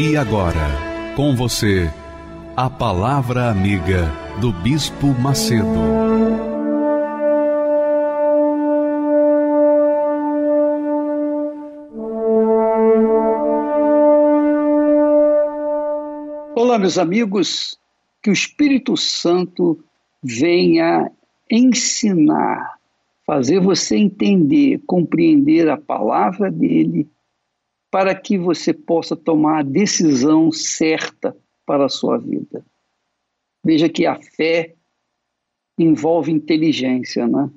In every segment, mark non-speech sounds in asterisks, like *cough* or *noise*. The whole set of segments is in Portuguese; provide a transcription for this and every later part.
E agora, com você, a Palavra Amiga do Bispo Macedo. Olá, meus amigos, que o Espírito Santo venha ensinar, fazer você entender, compreender a palavra dele para que você possa tomar a decisão certa para a sua vida. Veja que a fé envolve inteligência, né?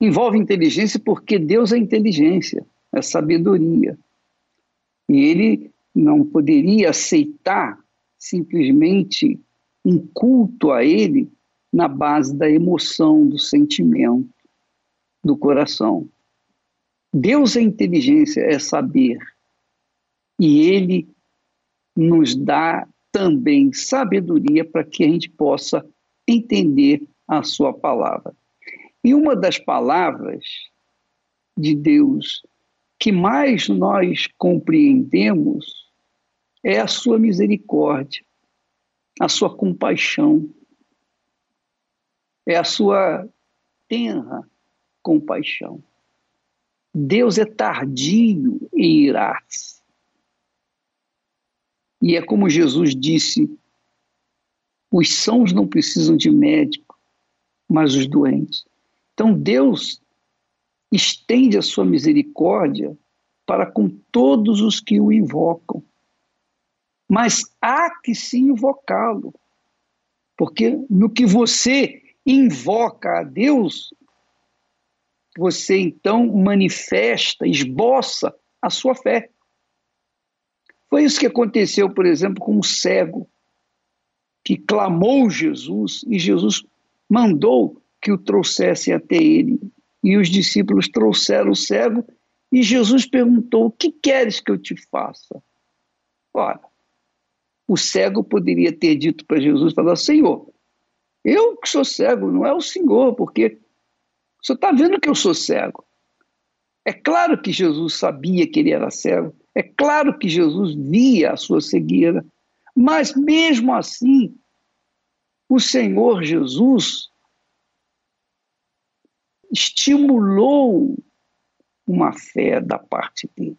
Envolve inteligência porque Deus é inteligência, é sabedoria. E ele não poderia aceitar simplesmente um culto a ele na base da emoção, do sentimento, do coração. Deus é inteligência, é saber. E Ele nos dá também sabedoria para que a gente possa entender a Sua palavra. E uma das palavras de Deus que mais nós compreendemos é a Sua misericórdia, a Sua compaixão, é a Sua tenra compaixão. Deus é tardio em irar-se. E é como Jesus disse: os sãos não precisam de médico, mas os doentes. Então Deus estende a sua misericórdia para com todos os que o invocam. Mas há que se invocá-lo, porque no que você invoca a Deus, você então manifesta, esboça a sua fé. Foi isso que aconteceu, por exemplo, com o cego, que clamou Jesus e Jesus mandou que o trouxessem até ele. E os discípulos trouxeram o cego e Jesus perguntou: O que queres que eu te faça? Ora, o cego poderia ter dito para Jesus: falar, Senhor, eu que sou cego, não é o Senhor, porque você está vendo que eu sou cego. É claro que Jesus sabia que ele era cego, é claro que Jesus via a sua cegueira, mas mesmo assim, o Senhor Jesus estimulou uma fé da parte dele.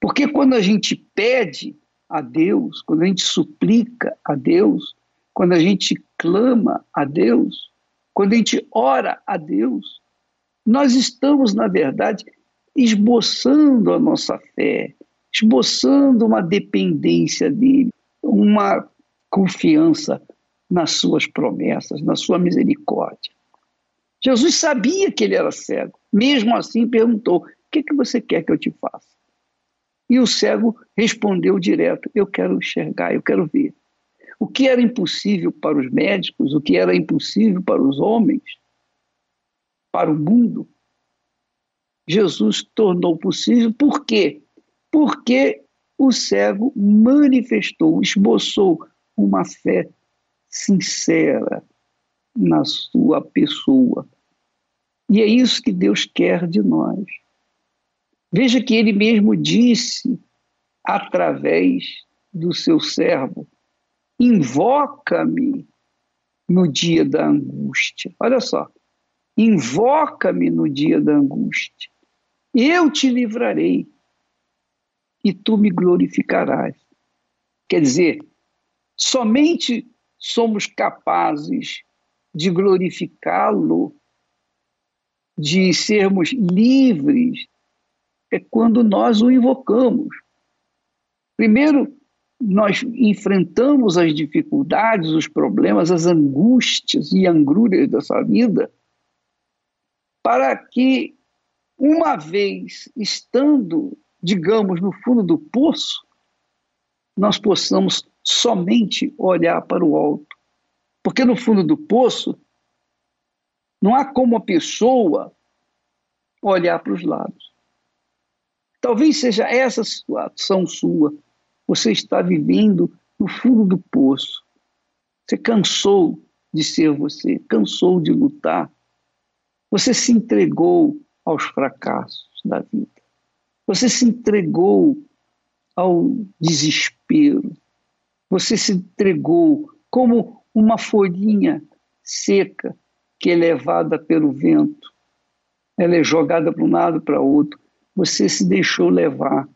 Porque quando a gente pede a Deus, quando a gente suplica a Deus, quando a gente clama a Deus, quando a gente ora a Deus, nós estamos, na verdade, esboçando a nossa fé, esboçando uma dependência dele, uma confiança nas suas promessas, na sua misericórdia. Jesus sabia que ele era cego, mesmo assim perguntou: O que, que você quer que eu te faça? E o cego respondeu direto: Eu quero enxergar, eu quero ver. O que era impossível para os médicos, o que era impossível para os homens, para o mundo, Jesus tornou possível. Por quê? Porque o cego manifestou, esboçou uma fé sincera na sua pessoa. E é isso que Deus quer de nós. Veja que ele mesmo disse através do seu servo: invoca-me no dia da angústia. Olha só, invoca-me no dia da angústia. Eu te livrarei e tu me glorificarás. Quer dizer, somente somos capazes de glorificá-lo, de sermos livres, é quando nós o invocamos. Primeiro, nós enfrentamos as dificuldades, os problemas, as angústias e angúrias dessa vida, para que, uma vez estando digamos, no fundo do poço, nós possamos somente olhar para o alto. Porque no fundo do poço, não há como a pessoa olhar para os lados. Talvez seja essa situação sua. Você está vivendo no fundo do poço. Você cansou de ser você, cansou de lutar. Você se entregou aos fracassos da vida. Você se entregou ao desespero. Você se entregou como uma folhinha seca que é levada pelo vento. Ela é jogada para um lado para outro. Você se deixou levar.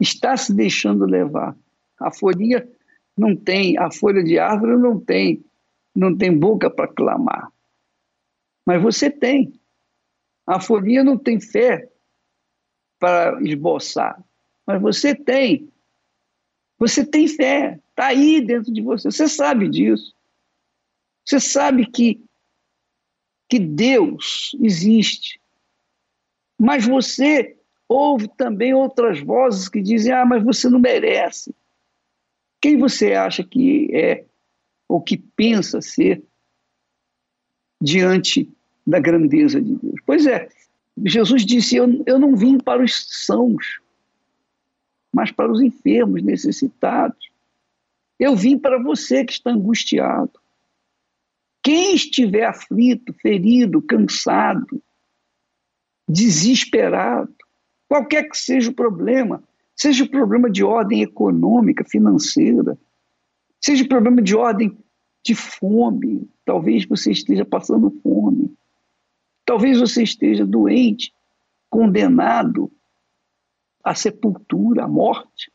Está se deixando levar. A folhinha não tem, a folha de árvore não tem, não tem boca para clamar. Mas você tem. A folhinha não tem fé para esboçar, mas você tem. Você tem fé, está aí dentro de você. Você sabe disso. Você sabe que, que Deus existe. Mas você ouve também outras vozes que dizem: ah, mas você não merece. Quem você acha que é ou que pensa ser diante da grandeza de Deus? Pois é, Jesus disse: Eu, eu não vim para os sãos, mas para os enfermos, necessitados. Eu vim para você que está angustiado. Quem estiver aflito, ferido, cansado, desesperado, qualquer que seja o problema, seja o problema de ordem econômica, financeira, seja o problema de ordem de fome, talvez você esteja passando fome, Talvez você esteja doente, condenado à sepultura, à morte.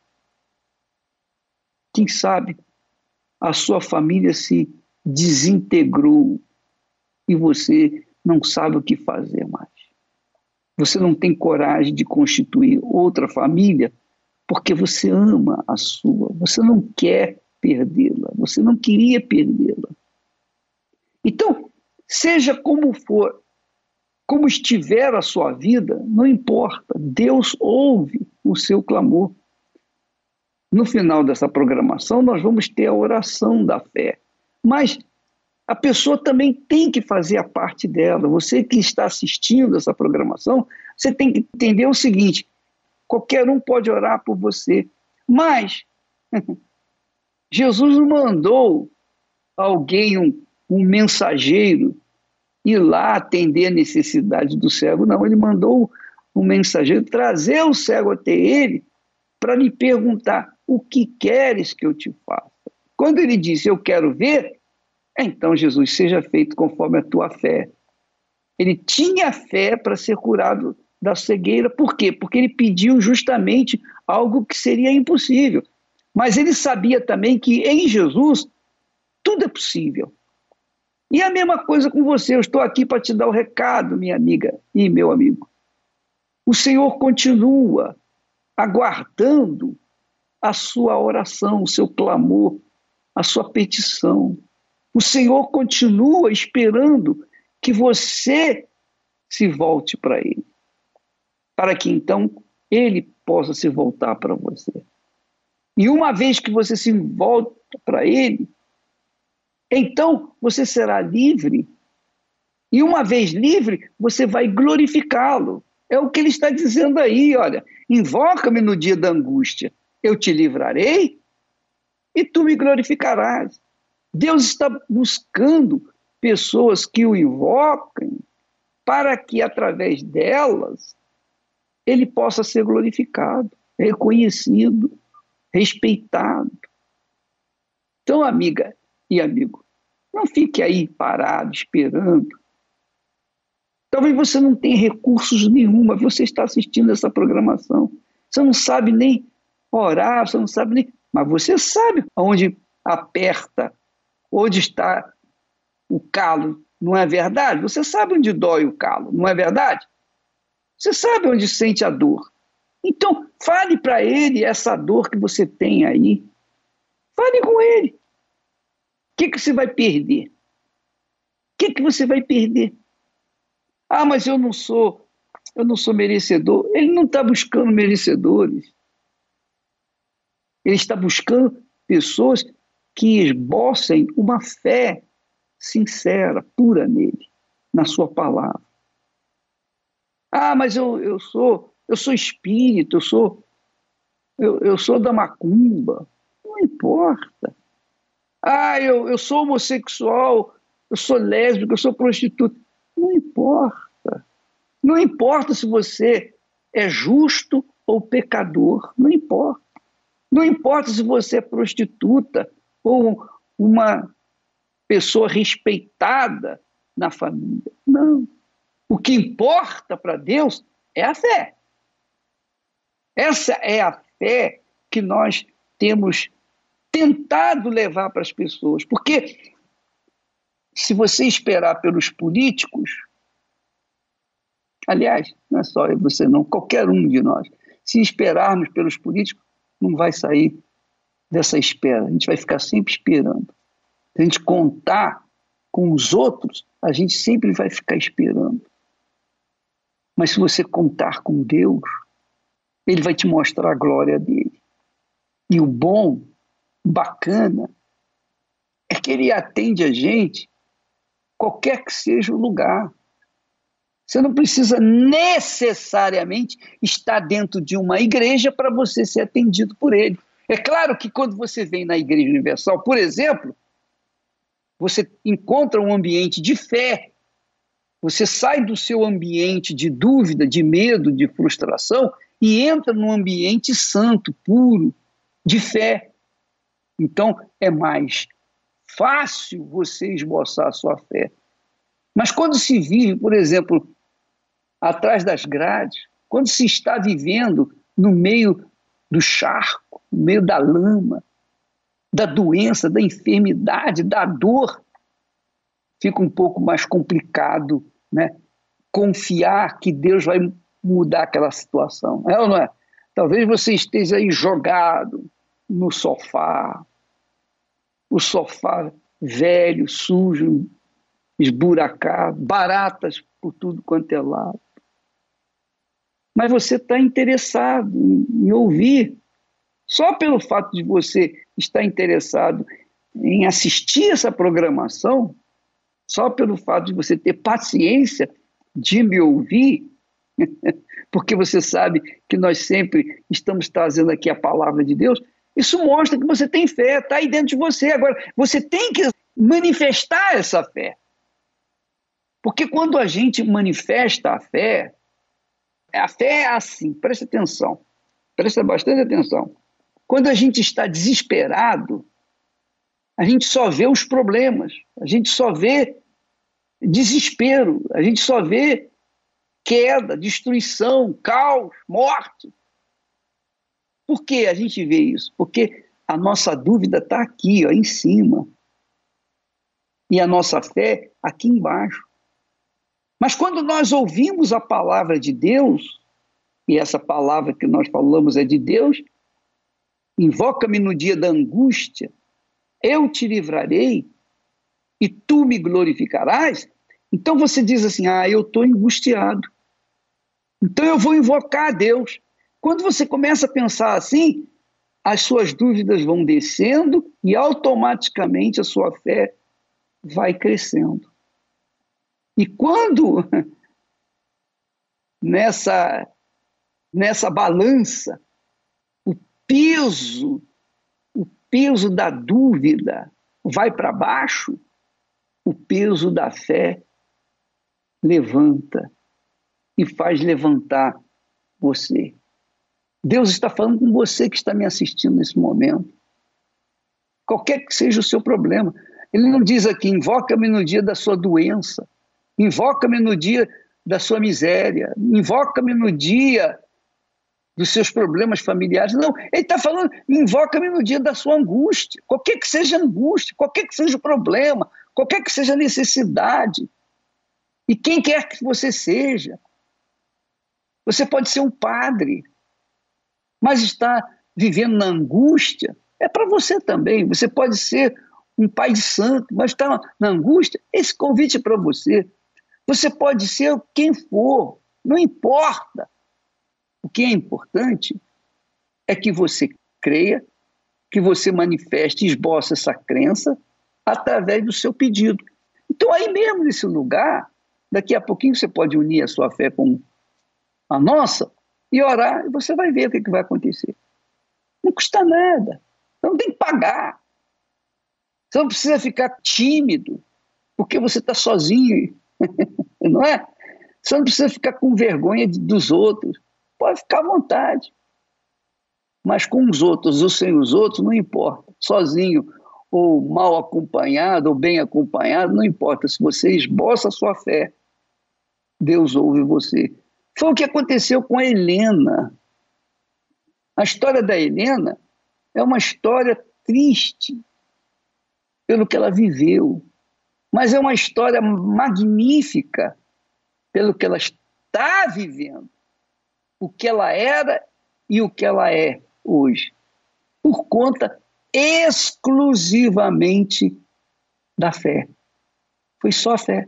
Quem sabe a sua família se desintegrou e você não sabe o que fazer mais. Você não tem coragem de constituir outra família porque você ama a sua, você não quer perdê-la, você não queria perdê-la. Então, seja como for como estiver a sua vida, não importa, Deus ouve o seu clamor. No final dessa programação, nós vamos ter a oração da fé. Mas a pessoa também tem que fazer a parte dela. Você que está assistindo essa programação, você tem que entender o seguinte: qualquer um pode orar por você, mas *laughs* Jesus não mandou alguém, um, um mensageiro, ir lá atender a necessidade do cego, não. Ele mandou um mensageiro trazer o cego até ele para lhe perguntar: o que queres que eu te faça? Quando ele disse: Eu quero ver, então Jesus, seja feito conforme a tua fé. Ele tinha fé para ser curado da cegueira, por quê? Porque ele pediu justamente algo que seria impossível. Mas ele sabia também que em Jesus tudo é possível. E a mesma coisa com você, eu estou aqui para te dar o recado, minha amiga e meu amigo. O Senhor continua aguardando a sua oração, o seu clamor, a sua petição. O Senhor continua esperando que você se volte para Ele, para que então Ele possa se voltar para você. E uma vez que você se volta para Ele, então você será livre. E uma vez livre, você vai glorificá-lo. É o que ele está dizendo aí, olha, invoca-me no dia da angústia, eu te livrarei e tu me glorificarás. Deus está buscando pessoas que o invoquem para que através delas ele possa ser glorificado, reconhecido, respeitado. Então, amiga, e amigo. Não fique aí parado, esperando. Talvez você não tenha recursos nenhum, mas você está assistindo essa programação. Você não sabe nem orar, você não sabe nem. Mas você sabe onde aperta, onde está o calo, não é verdade? Você sabe onde dói o calo, não é verdade? Você sabe onde sente a dor. Então, fale para ele essa dor que você tem aí. Fale com ele que, que você vai perder? O que, que você vai perder? Ah, mas eu não sou eu não sou merecedor. Ele não está buscando merecedores. Ele está buscando pessoas que esbocem uma fé sincera, pura nele, na sua palavra. Ah, mas eu, eu sou eu sou espírito, eu sou eu, eu sou da macumba. Não importa. Ah, eu, eu sou homossexual, eu sou lésbico, eu sou prostituta. Não importa. Não importa se você é justo ou pecador, não importa. Não importa se você é prostituta ou uma pessoa respeitada na família. Não. O que importa para Deus é a fé. Essa é a fé que nós temos tentado levar para as pessoas. Porque se você esperar pelos políticos, aliás, não é só você não, qualquer um de nós, se esperarmos pelos políticos, não vai sair dessa espera. A gente vai ficar sempre esperando. Se a gente contar com os outros, a gente sempre vai ficar esperando. Mas se você contar com Deus, Ele vai te mostrar a glória dele. E o bom, bacana, é que Ele atende a gente, qualquer que seja o lugar. Você não precisa necessariamente estar dentro de uma igreja para você ser atendido por ele. É claro que quando você vem na Igreja Universal, por exemplo, você encontra um ambiente de fé, você sai do seu ambiente de dúvida, de medo, de frustração e entra num ambiente santo, puro, de fé. Então é mais fácil você esboçar a sua fé. Mas quando se vive, por exemplo, atrás das grades, quando se está vivendo no meio do charco, no meio da lama, da doença, da enfermidade, da dor, fica um pouco mais complicado né? confiar que Deus vai mudar aquela situação. É ou não é? Talvez você esteja aí jogado no sofá, o sofá velho, sujo, esburacado, baratas por tudo quanto é lado mas você está interessado em, ouvir. Só pelo fato de você estar interessado em assistir essa programação, só pelo fato de você ter paciência de me ouvir, *laughs* porque você sabe que nós sempre estamos trazendo aqui a palavra de Deus, isso mostra que você tem fé, está aí dentro de você. Agora, você tem que manifestar essa fé. Porque quando a gente manifesta a fé, a fé é assim, preste atenção, presta bastante atenção. Quando a gente está desesperado, a gente só vê os problemas, a gente só vê desespero, a gente só vê queda, destruição, caos, morte. Por que a gente vê isso? Porque a nossa dúvida está aqui, ó, em cima. E a nossa fé aqui embaixo. Mas quando nós ouvimos a palavra de Deus, e essa palavra que nós falamos é de Deus, invoca-me no dia da angústia, eu te livrarei e tu me glorificarás. Então você diz assim: ah, eu estou angustiado. Então eu vou invocar a Deus. Quando você começa a pensar assim, as suas dúvidas vão descendo e automaticamente a sua fé vai crescendo. E quando *laughs* nessa nessa balança o peso o peso da dúvida vai para baixo, o peso da fé levanta e faz levantar você. Deus está falando com você que está me assistindo nesse momento. Qualquer que seja o seu problema. Ele não diz aqui, invoca-me no dia da sua doença. Invoca-me no dia da sua miséria. Invoca-me no dia dos seus problemas familiares. Não, ele está falando, invoca-me no dia da sua angústia. Qualquer que seja angústia, qualquer que seja o problema, qualquer que seja a necessidade. E quem quer que você seja. Você pode ser um padre, mas está vivendo na angústia. É para você também. Você pode ser um pai de santo, mas está na angústia. Esse convite é para você. Você pode ser quem for, Não importa. O que é importante é que você creia, que você manifeste esboce essa crença através do seu pedido. Então, aí mesmo nesse lugar, daqui a pouquinho você pode unir a sua fé com a nossa e orar, e você vai ver o que, que vai acontecer. Não custa nada. Você não tem que pagar. Você não precisa ficar tímido, porque você está sozinho, *laughs* não é? Você não precisa ficar com vergonha dos outros. Pode ficar à vontade. Mas com os outros ou sem os outros, não importa. Sozinho ou mal acompanhado ou bem acompanhado, não importa. Se você esboça a sua fé, Deus ouve você. Foi o que aconteceu com a Helena. A história da Helena é uma história triste pelo que ela viveu, mas é uma história magnífica pelo que ela está vivendo, o que ela era e o que ela é hoje, por conta exclusivamente da fé. Foi só a fé.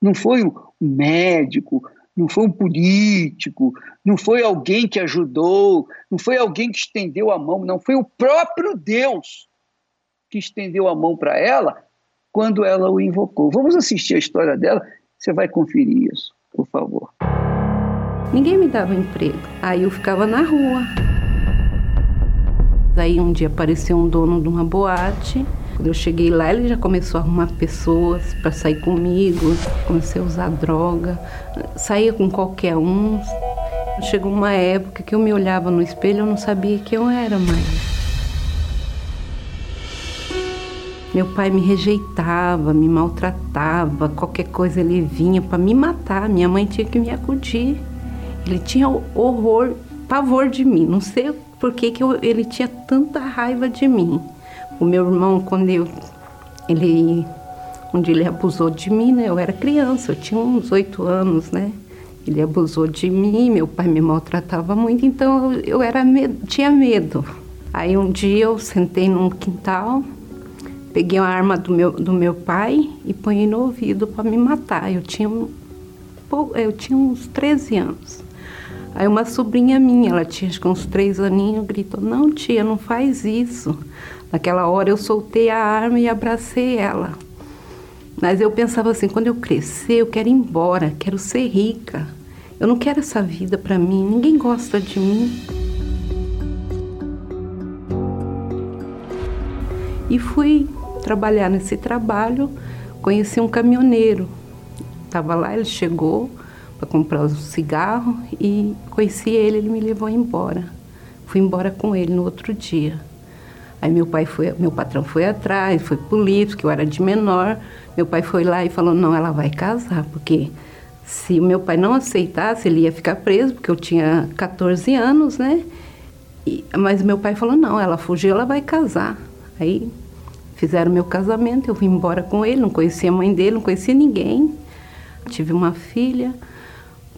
Não foi um médico, não foi um político, não foi alguém que ajudou, não foi alguém que estendeu a mão, não foi o próprio Deus que estendeu a mão para ela quando ela o invocou. Vamos assistir a história dela, você vai conferir isso, por favor. Ninguém me dava emprego, aí eu ficava na rua. Daí um dia apareceu um dono de uma boate. Quando eu cheguei lá, ele já começou a arrumar pessoas para sair comigo. Comecei a usar droga, saía com qualquer um. Chegou uma época que eu me olhava no espelho, eu não sabia quem eu era mais. Meu pai me rejeitava, me maltratava, qualquer coisa ele vinha para me matar. Minha mãe tinha que me acudir. Ele tinha horror, pavor de mim. Não sei por que, que eu, ele tinha tanta raiva de mim. O meu irmão, quando eu, ele, dia ele abusou de mim, né? Eu era criança, eu tinha uns oito anos, né? Ele abusou de mim, meu pai me maltratava muito, então eu, eu era tinha medo. Aí um dia eu sentei num quintal, peguei a arma do meu, do meu pai e ponhei no ouvido para me matar. Eu tinha, eu tinha uns 13 anos. Aí uma sobrinha minha, ela tinha acho que uns três aninhos, gritou: Não, tia, não faz isso. Naquela hora eu soltei a arma e abracei ela. Mas eu pensava assim: quando eu crescer, eu quero ir embora, quero ser rica. Eu não quero essa vida para mim, ninguém gosta de mim. E fui trabalhar nesse trabalho, conheci um caminhoneiro. Estava lá, ele chegou, para comprar um cigarro e conheci ele, ele me levou embora. Fui embora com ele no outro dia. Aí meu pai foi, meu patrão foi atrás, foi político, que eu era de menor. Meu pai foi lá e falou: "Não, ela vai casar, porque se meu pai não aceitasse, ele ia ficar preso, porque eu tinha 14 anos, né? E, mas meu pai falou: "Não, ela fugiu, ela vai casar". Aí fizeram meu casamento, eu vim embora com ele, não conhecia a mãe dele, não conhecia ninguém. Tive uma filha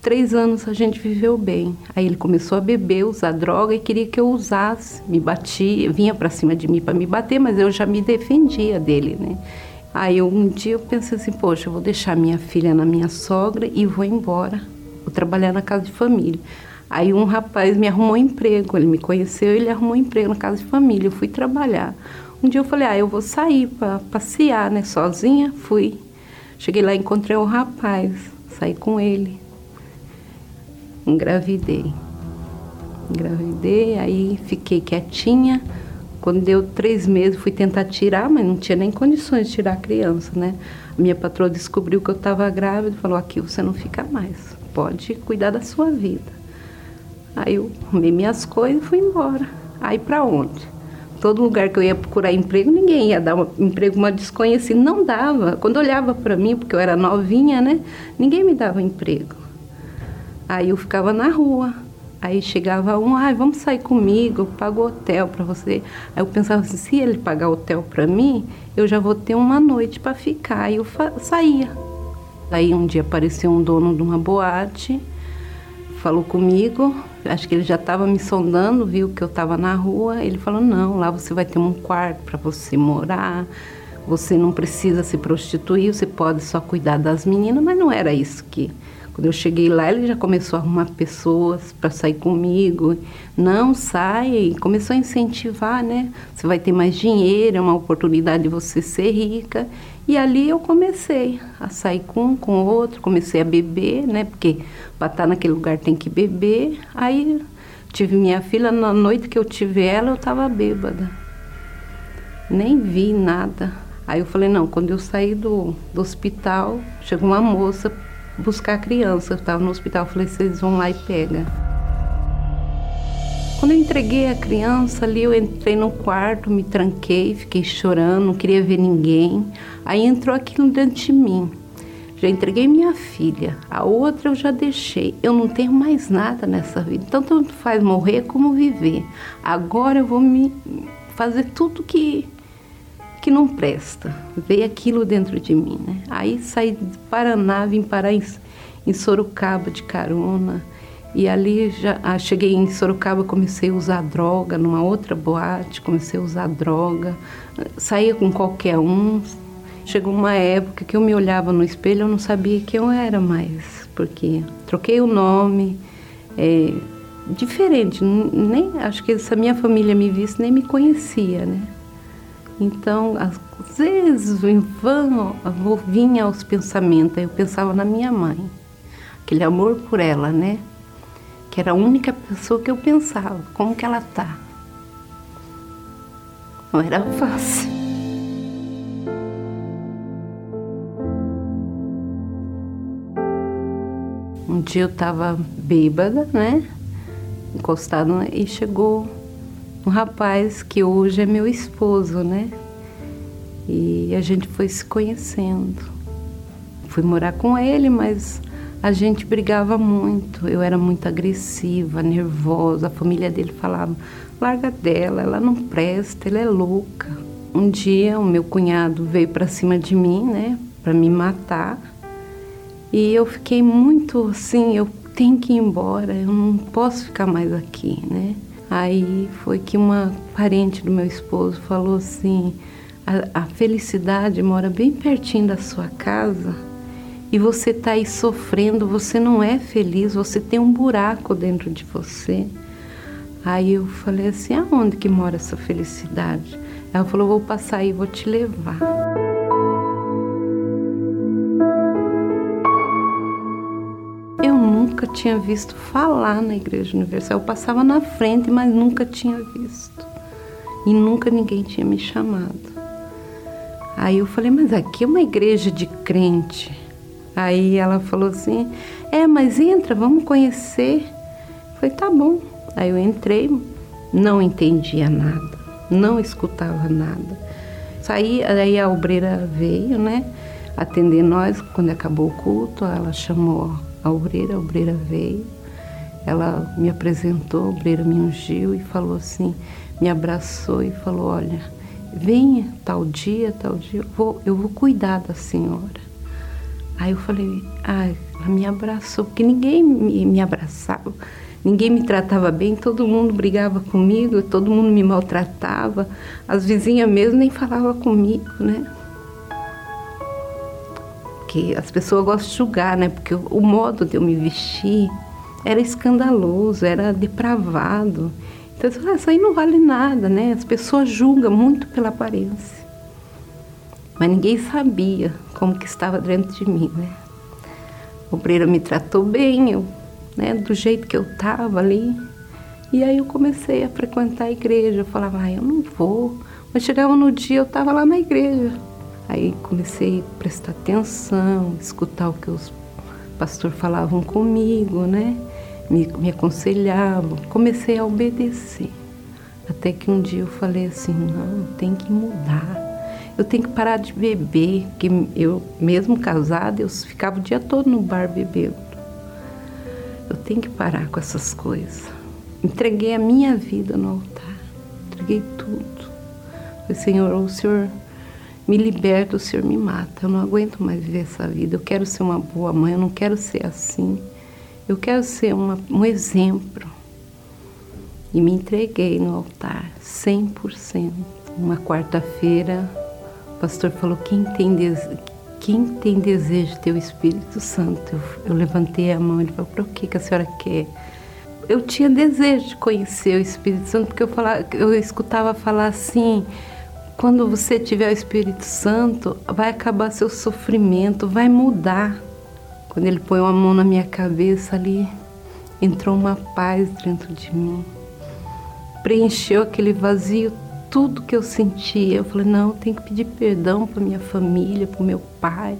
três anos a gente viveu bem. Aí ele começou a beber, usar droga e queria que eu usasse. Me batia, vinha para cima de mim para me bater, mas eu já me defendia dele, né? Aí um dia eu pensei assim, poxa, eu vou deixar minha filha na minha sogra e vou embora. Vou trabalhar na casa de família. Aí um rapaz me arrumou um emprego, ele me conheceu, ele arrumou um emprego na casa de família. Eu fui trabalhar. Um dia eu falei, ah, eu vou sair para passear, né, sozinha. Fui. Cheguei lá, encontrei o rapaz, saí com ele engravidei. Engravidei, aí fiquei quietinha. Quando deu três meses, fui tentar tirar, mas não tinha nem condições de tirar a criança, né? A minha patroa descobriu que eu estava grávida e falou: aqui você não fica mais, pode cuidar da sua vida. Aí eu arrumei minhas coisas e fui embora. Aí para onde? Todo lugar que eu ia procurar emprego, ninguém ia dar um emprego uma desconhecida. Não dava. Quando olhava para mim, porque eu era novinha, né? Ninguém me dava emprego. Aí eu ficava na rua. Aí chegava um, ah, vamos sair comigo, eu pago hotel para você. Aí eu pensava assim, se ele pagar hotel para mim, eu já vou ter uma noite para ficar. Aí eu saía. Aí um dia apareceu um dono de uma boate, falou comigo, acho que ele já estava me sondando, viu que eu estava na rua. Ele falou: não, lá você vai ter um quarto para você morar, você não precisa se prostituir, você pode só cuidar das meninas, mas não era isso que Quando eu cheguei lá, ele já começou a arrumar pessoas para sair comigo. Não, sai. Começou a incentivar, né? Você vai ter mais dinheiro, é uma oportunidade de você ser rica. E ali eu comecei a sair com um, com outro, comecei a beber, né? Porque para estar naquele lugar tem que beber. Aí tive minha filha, na noite que eu tive ela, eu estava bêbada. Nem vi nada. Aí eu falei, não, quando eu saí do, do hospital, chegou uma moça buscar a criança. Eu estava no hospital, falei, vocês vão lá e pega. Quando eu entreguei a criança ali, eu entrei no quarto, me tranquei, fiquei chorando, não queria ver ninguém. Aí entrou aquilo dentro de mim. Já entreguei minha filha, a outra eu já deixei. Eu não tenho mais nada nessa vida. Então, tanto faz morrer como viver. Agora eu vou me fazer tudo que que não presta. Veio aquilo dentro de mim, né? Aí saí do Paraná, vim parar em, em Sorocaba de carona. E ali já ah, cheguei em Sorocaba, comecei a usar droga numa outra boate, comecei a usar droga, saía com qualquer um. Chegou uma época que eu me olhava no espelho, eu não sabia quem eu era mais, porque troquei o nome, é, diferente, nem acho que se a minha família me visse nem me conhecia, né? Então, às vezes, em vão, vinha aos pensamentos, eu pensava na minha mãe, aquele amor por ela, né? Que era a única pessoa que eu pensava, como que ela tá. Não era fácil. Um dia eu estava bêbada, né? Encostada e chegou um rapaz que hoje é meu esposo, né? E a gente foi se conhecendo. Fui morar com ele, mas a gente brigava muito. Eu era muito agressiva, nervosa. A família dele falava: larga dela, ela não presta, ela é louca. Um dia o meu cunhado veio para cima de mim, né, para me matar. E eu fiquei muito assim, eu tenho que ir embora, eu não posso ficar mais aqui, né? Aí foi que uma parente do meu esposo falou assim: a, a felicidade mora bem pertinho da sua casa e você está aí sofrendo, você não é feliz, você tem um buraco dentro de você. Aí eu falei assim: aonde que mora essa felicidade? Ela falou: vou passar aí, vou te levar. nunca tinha visto falar na Igreja Universal. Eu passava na frente, mas nunca tinha visto. E nunca ninguém tinha me chamado. Aí eu falei, mas aqui é uma igreja de crente. Aí ela falou assim: É, mas entra, vamos conhecer. Falei, tá bom. Aí eu entrei, não entendia nada, não escutava nada. Saí, aí a obreira veio, né, atender nós. Quando acabou o culto, ela chamou a obreira, a obreira veio, ela me apresentou, a obreira me ungiu e falou assim, me abraçou e falou, olha, venha tal dia, tal dia, eu vou, eu vou cuidar da senhora. Aí eu falei, ah, ela me abraçou, porque ninguém me, me abraçava, ninguém me tratava bem, todo mundo brigava comigo, todo mundo me maltratava, as vizinhas mesmo nem falavam comigo, né? porque as pessoas gostam de julgar, né? Porque o, modo de eu me vestir era escandaloso, era depravado. Então, ah, isso aí não vale nada, né? As pessoas julgam muito pela aparência. Mas ninguém sabia como que estava dentro de mim, né? O obreiro me tratou bem, eu, né, do jeito que eu estava ali. E aí eu comecei a frequentar a igreja. Eu falava, ah, eu não vou. Mas chegava no dia, eu estava lá na igreja. Aí comecei a prestar atenção, escutar o que os pastores falavam comigo, né? Me, me aconselhavam. Comecei a obedecer. Até que um dia eu falei assim: não, tem que mudar. Eu tenho que parar de beber, que eu, mesmo casada, eu ficava o dia todo no bar bebendo. Eu tenho que parar com essas coisas. Entreguei a minha vida no altar, entreguei tudo. Falei, Senhor, o Senhor me liberta, o Senhor me mata. Eu não aguento mais viver essa vida. Eu quero ser uma boa mãe, eu não quero ser assim. Eu quero ser uma, um exemplo. E me entreguei no altar, 100%. Uma quarta-feira, pastor falou: quem tem, quem tem desejo de ter o Espírito Santo? Eu, eu levantei a mão, ele falou, para o que, que a senhora quer? Eu tinha desejo de conhecer o Espírito Santo, porque eu, falava, eu escutava falar assim, quando você tiver o Espírito Santo, vai acabar seu sofrimento, vai mudar. Quando ele põe uma mão na minha cabeça ali, entrou uma paz dentro de mim. Preencheu aquele vazio tudo que eu sentia. Eu falei, não, eu tenho que pedir perdão para minha família, para o meu pai.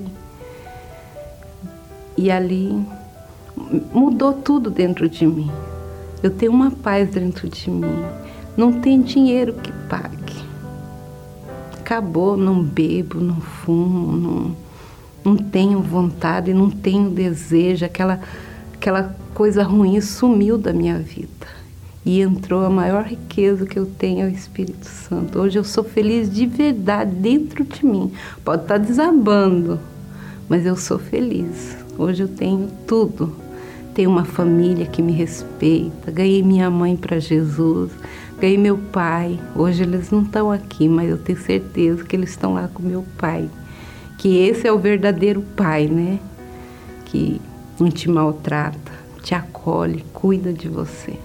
E ali mudou tudo dentro de mim. Eu tenho uma paz dentro de mim. Não tem dinheiro que pague. Acabou, não bebo, não fumo, não, não tenho vontade, não tenho desejo. Aquela, aquela coisa ruim sumiu da minha vida e entrou a maior riqueza que eu tenho é o Espírito Santo. Hoje eu sou feliz de verdade dentro de mim. Pode estar desabando, mas eu sou feliz. Hoje eu tenho tudo. Tenho uma família que me respeita. Ganhei minha mãe para Jesus. Ganhei meu pai. Hoje eles não estão aqui, mas eu tenho certeza que eles estão lá com meu pai. Que esse é o verdadeiro pai, né? Que não te maltrata, te acolhe, cuida de você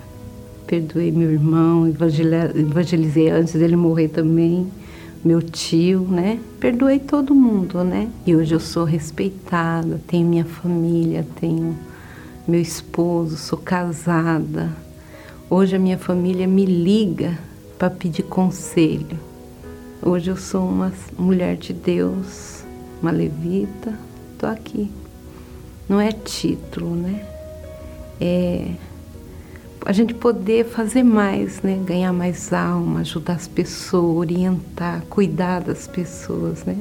perdoei meu irmão, evangelizei antes dele morrer também, meu tio, né? Perdoei todo mundo, né? E hoje eu sou respeitada, tenho minha família, tenho meu esposo, sou casada. Hoje a minha família me liga para pedir conselho. Hoje eu sou uma mulher de Deus, uma levita, tô aqui. Não é título, né? É a gente poder fazer mais, né? Ganhar mais alma, ajudar as pessoas, orientar, cuidar das pessoas, né?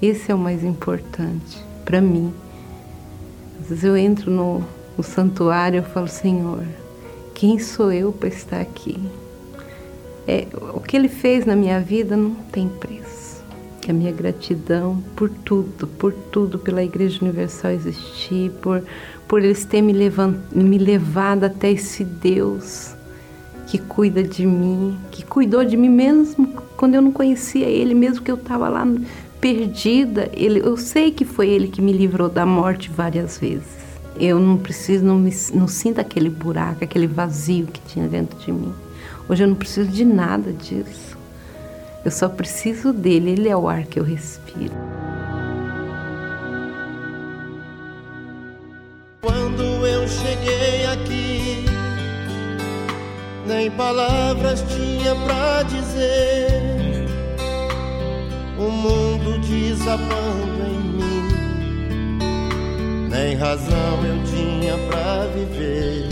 Esse é o mais importante para mim. Às vezes eu entro no, no santuário e falo, Senhor, quem sou eu para estar aqui? É, o que Ele fez na minha vida não tem preço. Que a minha gratidão por tudo, por tudo, pela Igreja Universal existir, por por eles terem me, levant, me levado até esse Deus que cuida de mim, que cuidou de mim mesmo quando eu não conhecia Ele, mesmo que eu estava lá perdida. Ele, eu sei que foi Ele que me livrou da morte várias vezes. Eu não preciso, não, me, não sinto aquele buraco, aquele vazio que tinha dentro de mim. Hoje eu não preciso de nada disso. Eu só preciso dele, Ele é o ar que eu respiro. nem palavras tinha pra dizer. O mundo desabando em mim, nem razão eu tinha pra viver.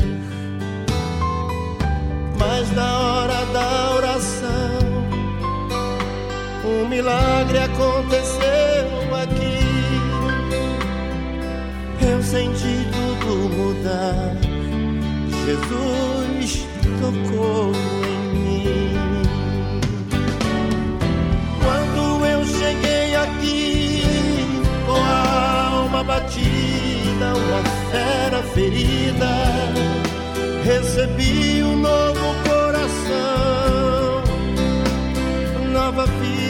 Mas na hora da um milagre aconteceu aqui. Eu senti tudo mudar. Jesus tocou em mim. Quando eu cheguei aqui com a alma batida, uma fera ferida, recebi um novo coração, nova vida.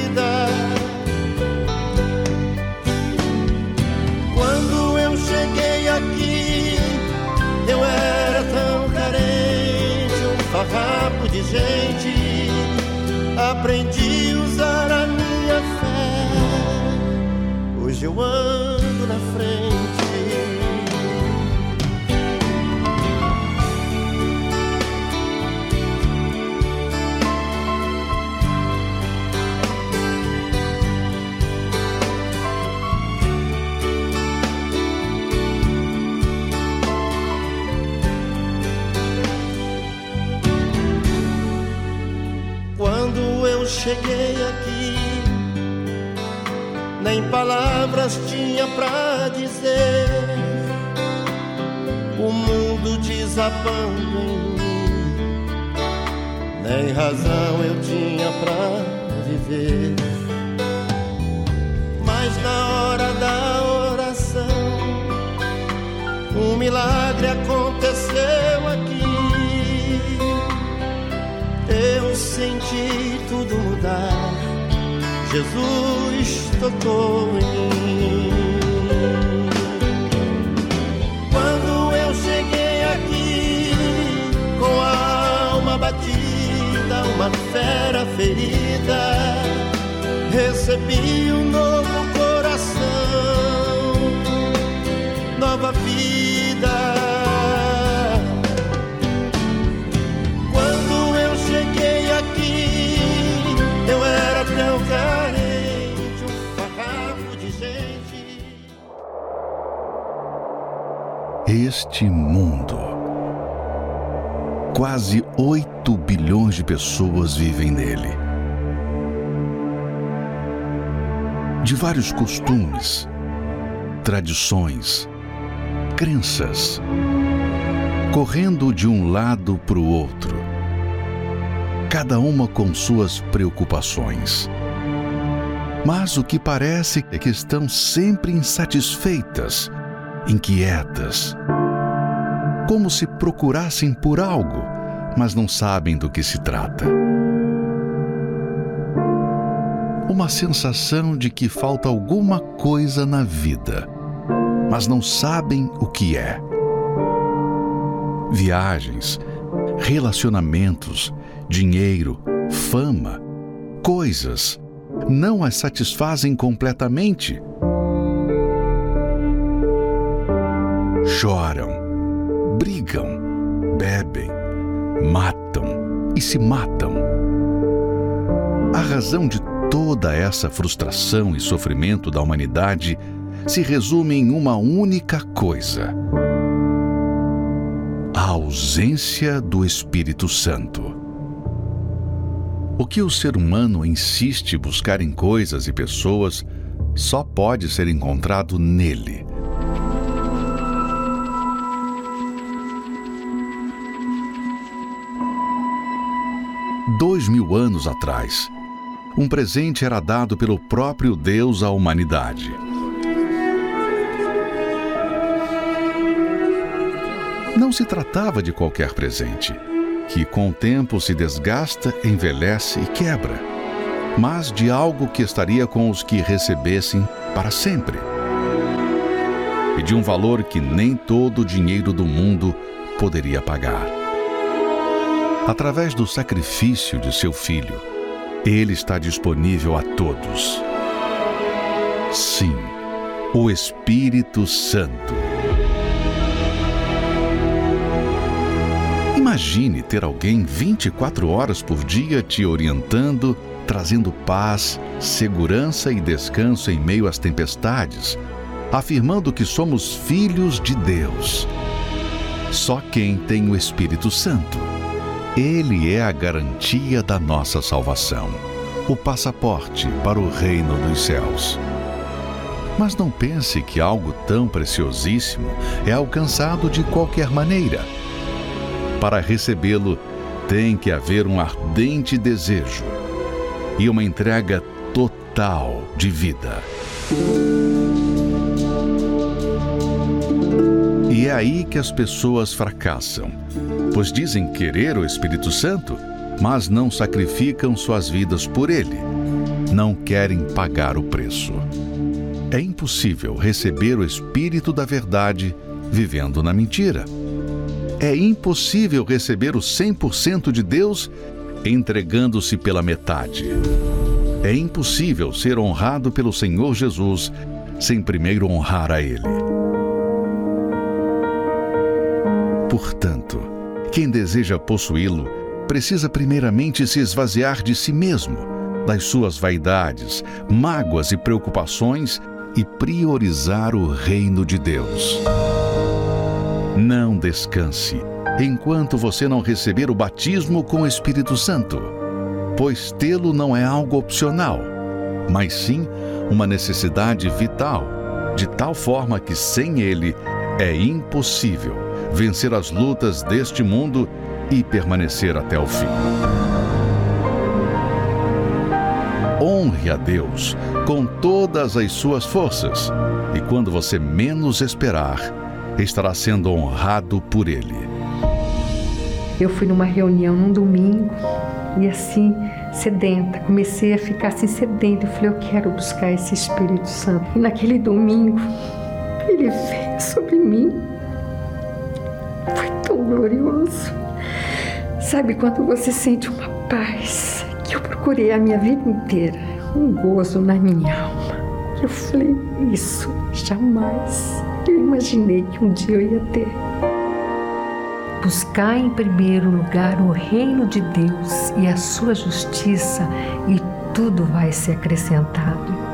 Aqui, eu era tão carente farrapo de gente, aprendi a usar a minha fé. Hoje eu ando cheguei aqui, nem palavras tinha pra dizer. O mundo desabando em mim, nem razão eu tinha pra viver. Mas na hora da oração, um milagre aconteceu aqui. Eu senti tudo mudar. Jesus tocou em mim. Quando eu cheguei aqui com a alma batida, uma fera ferida, recebi um novo este mundo. Quase 8 bilhões de pessoas vivem nele. De vários costumes, tradições, crenças, correndo de um lado para o outro, cada uma com suas preocupações. Mas o que parece é que estão sempre insatisfeitas inquietas, como se procurassem por algo, mas não sabem do que se trata. Uma sensação de que falta alguma coisa na vida, mas não sabem o que é. Viagens, relacionamentos, dinheiro, fama, coisas não as satisfazem completamente choram, brigam, bebem, matam e se matam. A razão de toda essa frustração e sofrimento da humanidade se resume em uma única coisa: a ausência do Espírito Santo. O que o ser humano insiste buscar em coisas e pessoas só pode ser encontrado nele. Dois mil anos atrás. Um presente era dado pelo próprio Deus à humanidade. Não se tratava de qualquer presente, que com o tempo se desgasta, envelhece e quebra, mas de algo que estaria com os que recebessem para sempre. E de um valor que nem todo o dinheiro do mundo poderia pagar através do sacrifício de seu filho. Ele está disponível a todos. Sim, o Espírito Santo. Imagine ter alguém 24 horas por dia te orientando, trazendo paz, segurança e descanso em meio às tempestades, afirmando que somos filhos de Deus. Só quem tem o Espírito Santo ele é a garantia da nossa salvação, o passaporte para o reino dos céus. Mas não pense que algo tão preciosíssimo é alcançado de qualquer maneira. Para recebê-lo, tem que haver um ardente desejo e uma entrega total de vida. E é aí que as pessoas fracassam pois dizem querer o Espírito Santo, mas não sacrificam suas vidas por ele. Não querem pagar o preço. É impossível receber o Espírito da Verdade vivendo na mentira. É impossível receber o 100% de Deus entregando-se pela metade. É impossível ser honrado pelo Senhor Jesus sem primeiro honrar a Ele. Portanto, quem deseja possuí-lo precisa primeiramente se esvaziar de si mesmo, das suas vaidades, mágoas e preocupações e priorizar o reino de Deus. Não descanse enquanto você não receber o batismo com o Espírito Santo, pois tê-lo não é algo opcional, mas sim uma necessidade vital, de tal forma que sem ele é impossível vencer as lutas deste mundo e permanecer até o fim. Honre a Deus com todas as suas forças, e quando você menos esperar, estará sendo honrado por Ele. Eu fui numa reunião num domingo E assim, sedenta, comecei a ficar assim sedenta. Eu falei, eu quero buscar esse Espírito Santo. E naquele domingo, ele veio sobre mim. Foi tão glorioso. Sabe quando você sente uma paz que eu procurei a minha vida inteira, um gozo na minha alma. Eu falei, isso jamais eu imaginei que um dia eu ia ter. Buscar em primeiro lugar o reino de Deus e a sua justiça, e tudo vai ser acrescentado.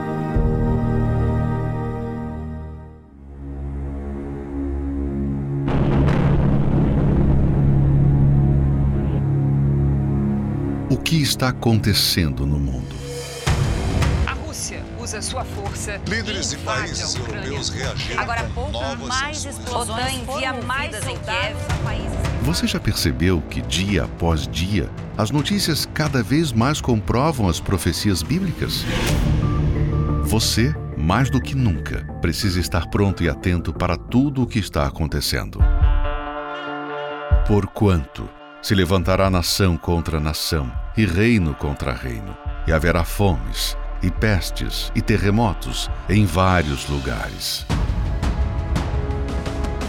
Está acontecendo no mundo? usa sua força. Líderes de países europeus reagiram Agora há pouco, mais explosões envia mais em Kiev. Você já percebeu que dia após dia as notícias cada vez mais comprovam as profecias bíblicas? Você, mais do que nunca, precisa estar pronto e atento para tudo o que está acontecendo. Porquanto se levantará nação contra nação e reino contra reino, e haverá fomes, e pestes e terremotos em vários lugares.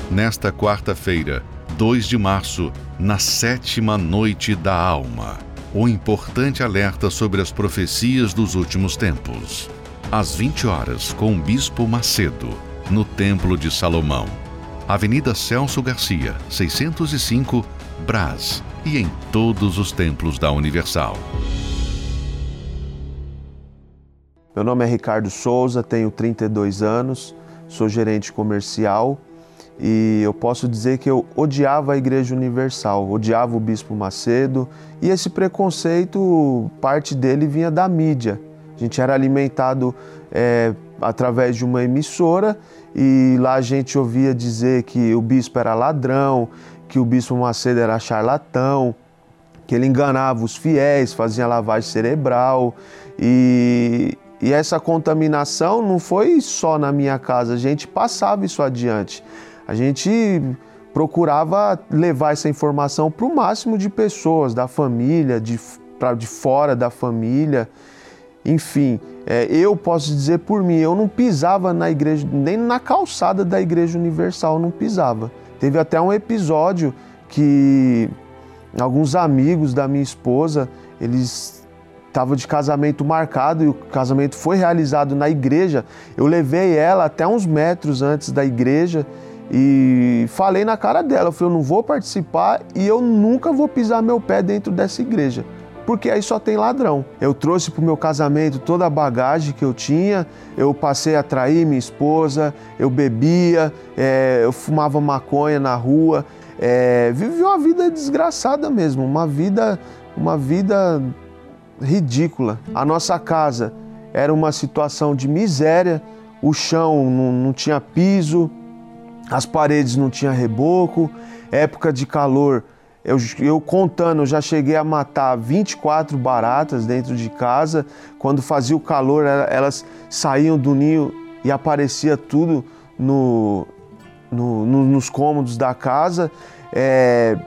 Nesta quarta-feira, 2 de março, na sétima noite da alma, o importante alerta sobre as profecias dos últimos tempos. Às 20 horas, com o Bispo Macedo, no Templo de Salomão. Avenida Celso Garcia, 605, Brás, e em todos os templos da Universal. Meu nome é Ricardo Souza, tenho 32 anos, sou gerente comercial e eu posso dizer que eu odiava a Igreja Universal, odiava o Bispo Macedo e esse preconceito, parte dele vinha da mídia. A gente era alimentado é, através de uma emissora e lá a gente ouvia dizer que o bispo era ladrão, que o Bispo Macedo era charlatão, que ele enganava os fiéis, fazia lavagem cerebral e, e essa contaminação não foi só na minha casa, a gente passava isso adiante. A gente procurava levar essa informação para o máximo de pessoas, da família, de, pra, de fora da família. Enfim, é, eu posso dizer por mim, eu não pisava na igreja, nem na calçada da Igreja Universal, não pisava. Teve até um episódio que alguns amigos da minha esposa, eles estava de casamento marcado e o casamento foi realizado na igreja. Eu levei ela até uns metros antes da igreja e falei na cara dela, eu falei, eu não vou participar e eu nunca vou pisar meu pé dentro dessa igreja, porque aí só tem ladrão. Eu trouxe para o meu casamento toda a bagagem que eu tinha, eu passei a trair minha esposa, eu bebia, é, eu fumava maconha na rua, é, vivi uma vida desgraçada mesmo, uma vida, uma vida ridícula. A nossa casa era uma situação de miséria, o chão não, não tinha piso, as paredes não tinham reboco, época de calor. Eu, eu, contando, já cheguei a matar 24 baratas dentro de casa. Quando fazia o calor, elas saíam do ninho e aparecia tudo no, no, no, nos cômodos da casa. É,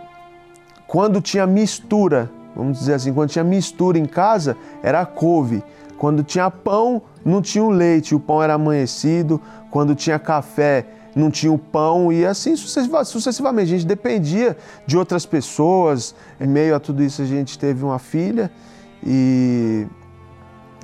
quando tinha mistura vamos dizer assim, quando tinha mistura em casa, era couve. Quando tinha pão, não tinha o leite, o pão era amanhecido. Quando tinha café, não tinha o pão e assim sucessivamente. A gente dependia de outras pessoas. Em meio a tudo isso, a gente teve uma filha e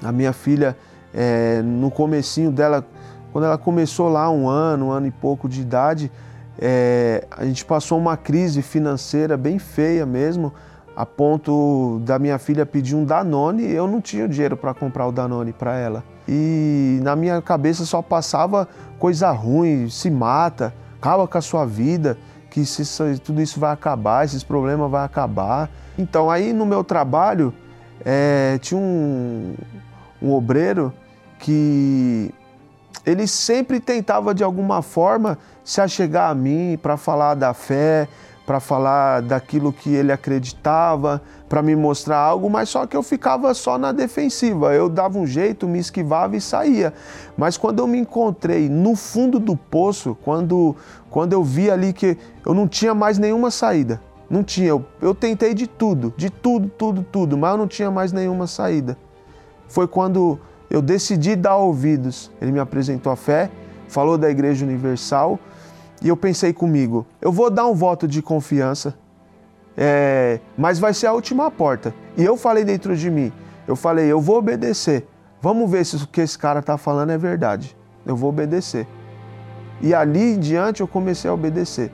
a minha filha, é, no comecinho dela, quando ela começou lá, um ano, um ano e pouco de idade, é, a gente passou uma crise financeira bem feia mesmo a ponto da minha filha pedir um Danone, eu não tinha dinheiro para comprar o Danone para ela. E na minha cabeça só passava coisa ruim, se mata, acaba com a sua vida, que tudo isso vai acabar, esses problemas vão acabar. Então aí no meu trabalho é, tinha um, um obreiro que ele sempre tentava de alguma forma se achegar a mim para falar da fé, para falar daquilo que ele acreditava, para me mostrar algo, mas só que eu ficava só na defensiva. Eu dava um jeito, me esquivava e saía. Mas quando eu me encontrei no fundo do poço, quando, quando eu vi ali que eu não tinha mais nenhuma saída, Não tinha. Eu, eu tentei de tudo, de tudo, tudo, tudo, mas eu não tinha mais nenhuma saída. Foi quando eu decidi dar ouvidos. Ele me apresentou a fé, falou da Igreja Universal e eu pensei comigo: eu vou dar um voto de confiança, é, mas vai ser a última porta. E eu falei dentro de mim: eu falei, eu vou obedecer. Vamos ver se o que esse cara está falando é verdade. Eu vou obedecer. E ali em diante eu comecei a obedecer.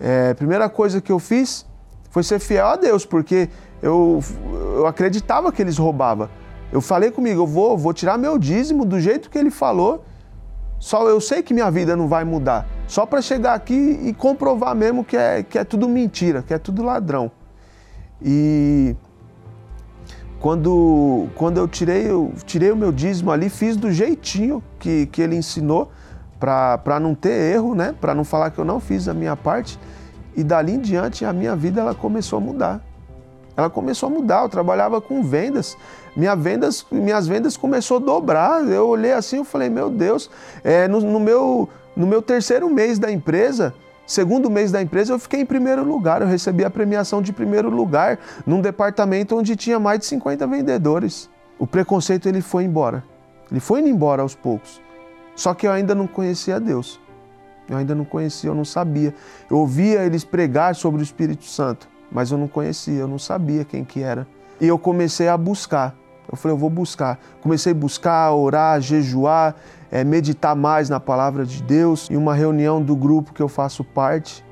É, primeira coisa que eu fiz foi ser fiel a Deus, porque eu, eu acreditava que eles roubavam. Eu falei comigo, eu vou, vou tirar meu dízimo do jeito que ele falou. Só eu sei que minha vida não vai mudar. Só para chegar aqui e comprovar mesmo que é, que é tudo mentira, que é tudo ladrão. E quando, quando eu tirei, eu tirei o meu dízimo ali, fiz do jeitinho que, que ele ensinou, para não ter erro, né? para não falar que eu não fiz a minha parte. E dali em diante a minha vida ela começou a mudar. Ela começou a mudar. Eu trabalhava com vendas, minha vendas minhas vendas começou a dobrar. Eu olhei assim e falei, meu Deus, é, no, no, meu, no meu terceiro mês da empresa, Segundo mês da empresa, eu fiquei em primeiro lugar. Eu recebi a premiação de primeiro lugar num departamento onde tinha mais de 50 vendedores. O preconceito ele foi embora. Ele foi indo embora aos poucos. Só que eu ainda não conhecia Deus. Eu ainda não conhecia, eu não sabia. Eu ouvia eles pregar sobre o Espírito Santo, mas eu não conhecia, eu não sabia quem que era. E eu comecei a buscar. Eu falei, eu vou buscar. Comecei a buscar, orar, jejuar, é, meditar mais na palavra de Deus. Em uma reunião do grupo que eu faço parte,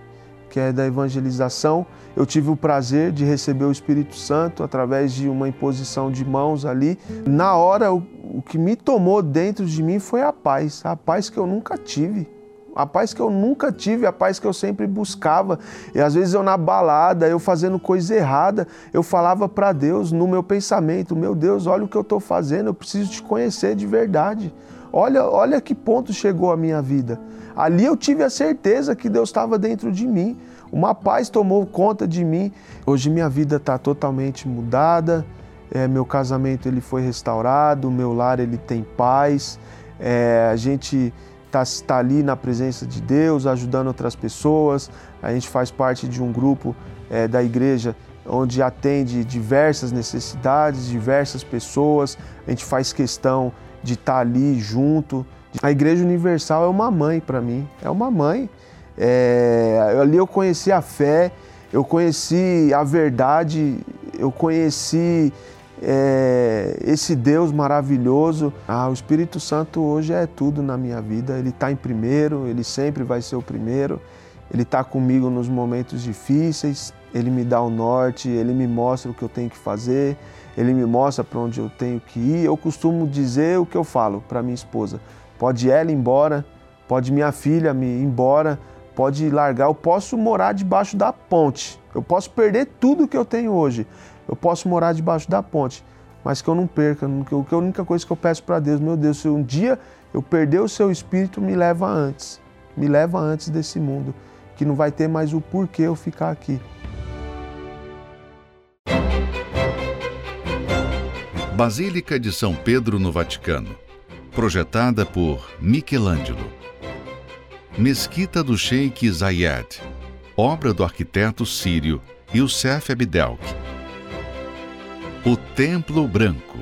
que é da evangelização, eu tive o prazer de receber o Espírito Santo através de uma imposição de mãos ali. Na hora, o, o que me tomou dentro de mim foi a paz, a paz que eu nunca tive a paz que eu nunca tive, a paz que eu sempre buscava. E às vezes eu na balada, eu fazendo coisa errada, eu falava para Deus no meu pensamento: Meu Deus, olha o que eu estou fazendo, eu preciso te conhecer de verdade. Olha, olha que ponto chegou a minha vida. Ali eu tive a certeza que Deus estava dentro de mim. Uma paz tomou conta de mim. Hoje minha vida está totalmente mudada. É, meu casamento ele foi restaurado, meu lar ele tem paz. É, a gente está tá ali na presença de Deus, ajudando outras pessoas. A gente faz parte de um grupo é, da igreja onde atende diversas necessidades, diversas pessoas. A gente faz questão de estar tá ali junto. A Igreja Universal é uma mãe para mim, é uma mãe. É, ali eu conheci a fé, eu conheci a verdade, eu conheci é, esse Deus maravilhoso. Ah, o Espírito Santo hoje é tudo na minha vida. Ele está em primeiro, ele sempre vai ser o primeiro. Ele está comigo nos momentos difíceis. Ele me dá o norte, ele me mostra o que eu tenho que fazer, ele me mostra para onde eu tenho que ir. Eu costumo dizer o que eu falo para minha esposa: pode ela ir embora, pode minha filha me ir embora, pode largar. Eu posso morar debaixo da ponte, eu posso perder tudo que eu tenho hoje, eu posso morar debaixo da ponte, mas que eu não perca. Que a única coisa que eu peço para Deus, meu Deus, se um dia eu perder o seu espírito, me leva antes. Me leva antes desse mundo, que não vai ter mais o porquê eu ficar aqui. Basílica de São Pedro no Vaticano, projetada por Michelangelo. Mesquita do Sheikh Zayed, obra do arquiteto sírio Youssef Abdelk o Templo Branco,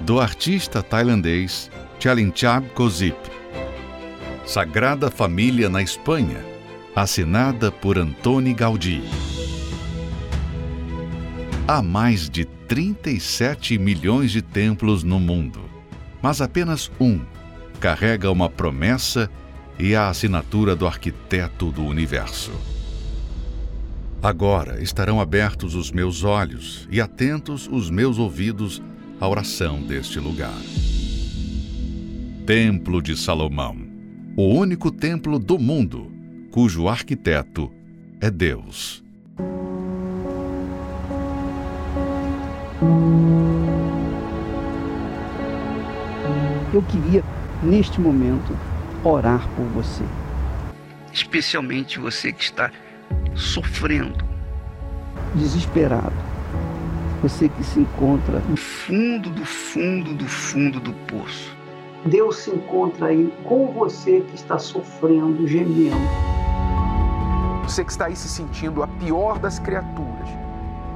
do artista tailandês Chalinchab Kozip. Sagrada Família na Espanha, assinada por Antoni Gaudí. Há mais de 37 milhões de templos no mundo, mas apenas um carrega uma promessa e a assinatura do arquiteto do universo. Agora estarão abertos os meus olhos e atentos os meus ouvidos à oração deste lugar. Templo de Salomão o único templo do mundo cujo arquiteto é Deus. Eu queria, neste momento, orar por você. Especialmente você que está sofrendo, desesperado. Você que se encontra no fundo do fundo do fundo do poço. Deus se encontra aí com você que está sofrendo, gemendo. Você que está aí se sentindo a pior das criaturas.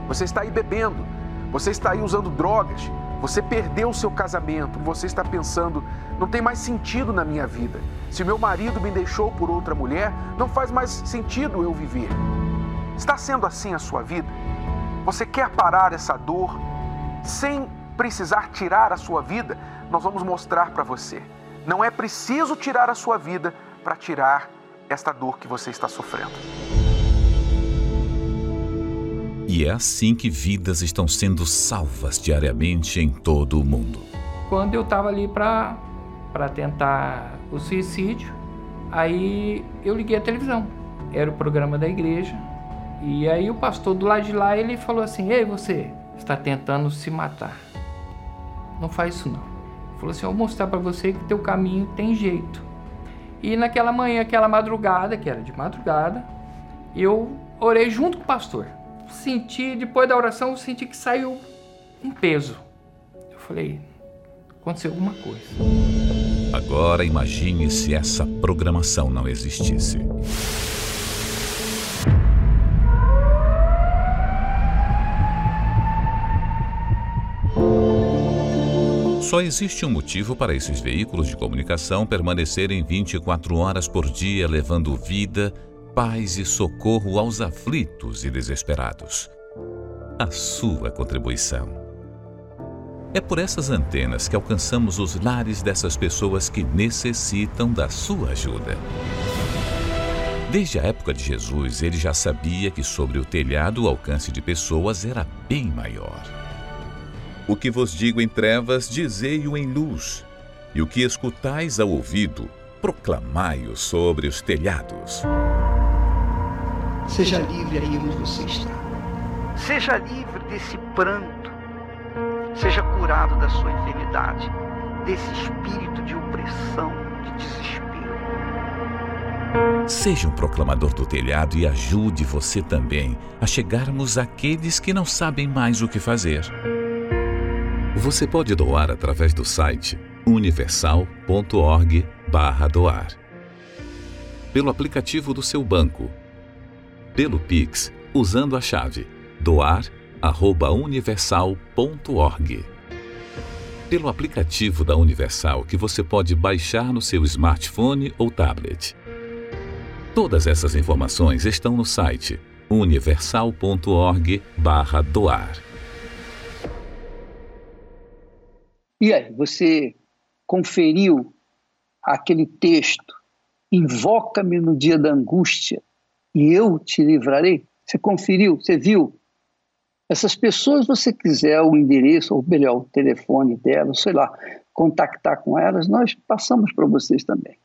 Você está aí bebendo. Você está aí usando drogas. Você perdeu o seu casamento. Você está pensando: não tem mais sentido na minha vida. Se meu marido me deixou por outra mulher, não faz mais sentido eu viver. Está sendo assim a sua vida? Você quer parar essa dor sem precisar tirar a sua vida? Nós vamos mostrar para você. Não é preciso tirar a sua vida para tirar esta dor que você está sofrendo. E é assim que vidas estão sendo salvas diariamente em todo o mundo. Quando eu estava ali para tentar o suicídio, aí eu liguei a televisão. Era o programa da igreja. E aí o pastor do lado de lá, ele falou assim: "Ei, você está tentando se matar. Não faz isso não." Ele falou assim: "Eu vou mostrar para você que teu caminho tem jeito." E naquela manhã, aquela madrugada, que era de madrugada, eu orei junto com o pastor. Senti, depois da oração, eu senti que saiu um peso. Eu falei, aconteceu alguma coisa. Agora imagine se essa programação não existisse. Só existe um motivo para esses veículos de comunicação permanecerem 24 horas por dia levando vida, paz e socorro aos aflitos e desesperados. A sua contribuição. É por essas antenas que alcançamos os lares dessas pessoas que necessitam da sua ajuda. Desde a época de Jesus, ele já sabia que sobre o telhado o alcance de pessoas era bem maior. O que vos digo em trevas, dizei-o em luz, e o que escutais ao ouvido, proclamai-o sobre os telhados. Seja livre aí onde você está. Seja livre desse pranto. Seja curado da sua enfermidade, desse espírito de opressão, de desespero. Seja um proclamador do telhado e ajude você também a chegarmos àqueles que não sabem mais o que fazer. Você pode doar através do site universal.org/doar, pelo aplicativo do seu banco, pelo Pix, usando a chave doar@universal.org. Pelo aplicativo da Universal que você pode baixar no seu smartphone ou tablet. Todas essas informações estão no site universal.org/doar. E aí, você conferiu aquele texto, invoca-me no dia da angústia e eu te livrarei? Você conferiu? Você viu? Essas pessoas, você quiser o endereço, ou melhor, o telefone delas, sei lá, contactar com elas, nós passamos para vocês também.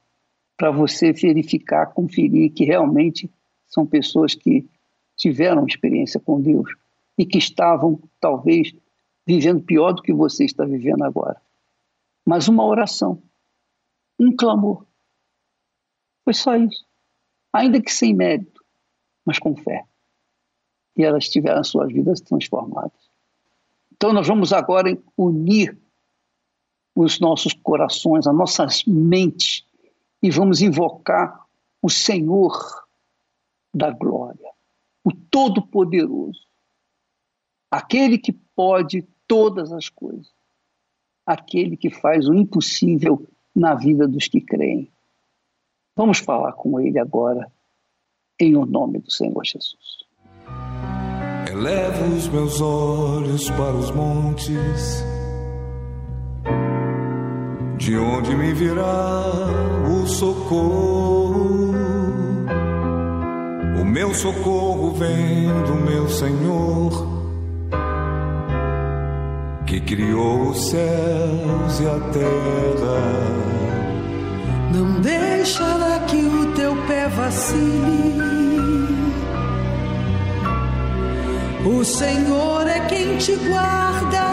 Para você verificar, conferir que realmente são pessoas que tiveram experiência com Deus e que estavam, talvez, vivendo pior do que você está vivendo agora. Mas uma oração, um clamor. Foi só isso. Ainda que sem mérito, mas com fé. E elas tiveram suas vidas transformadas. Então nós vamos agora unir os nossos corações, as nossas mentes, e vamos invocar o Senhor da glória, o Todo-Poderoso, aquele que pode todas as coisas, aquele que faz o impossível na vida dos que creem. Vamos falar com ele agora, em o nome do Senhor Jesus. Elevo os meus olhos para os montes, de onde me virá o socorro. O meu socorro vem do meu Senhor criou os céus e a terra. Não deixará que o teu pé vacile. O Senhor é quem te guarda.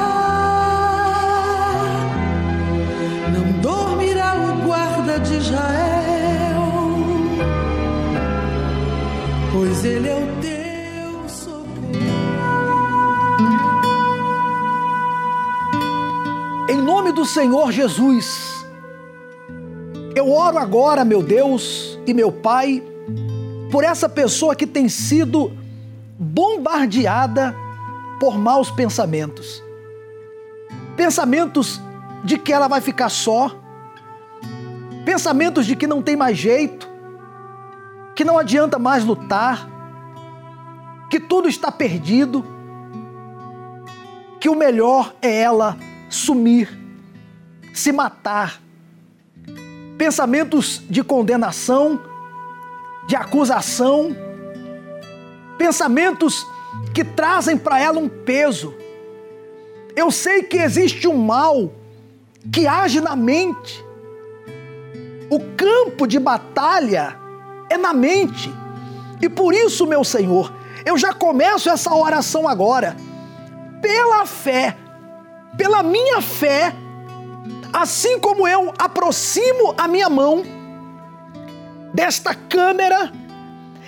Não dormirá o guarda de Israel, pois ele é o nome do Senhor Jesus, eu oro agora, meu Deus e meu Pai, por essa pessoa que tem sido bombardeada por maus pensamentos. Pensamentos de que ela vai ficar só, pensamentos de que não tem mais jeito, que não adianta mais lutar, que tudo está perdido, que o melhor é ela sumir, se matar. Pensamentos de condenação, de acusação, pensamentos que trazem para ela um peso. Eu sei que existe um mal que age na mente. O campo de batalha é na mente. E por isso, meu Senhor, eu já começo essa oração agora. Pela fé, pela minha fé, assim como eu aproximo a minha mão desta câmera,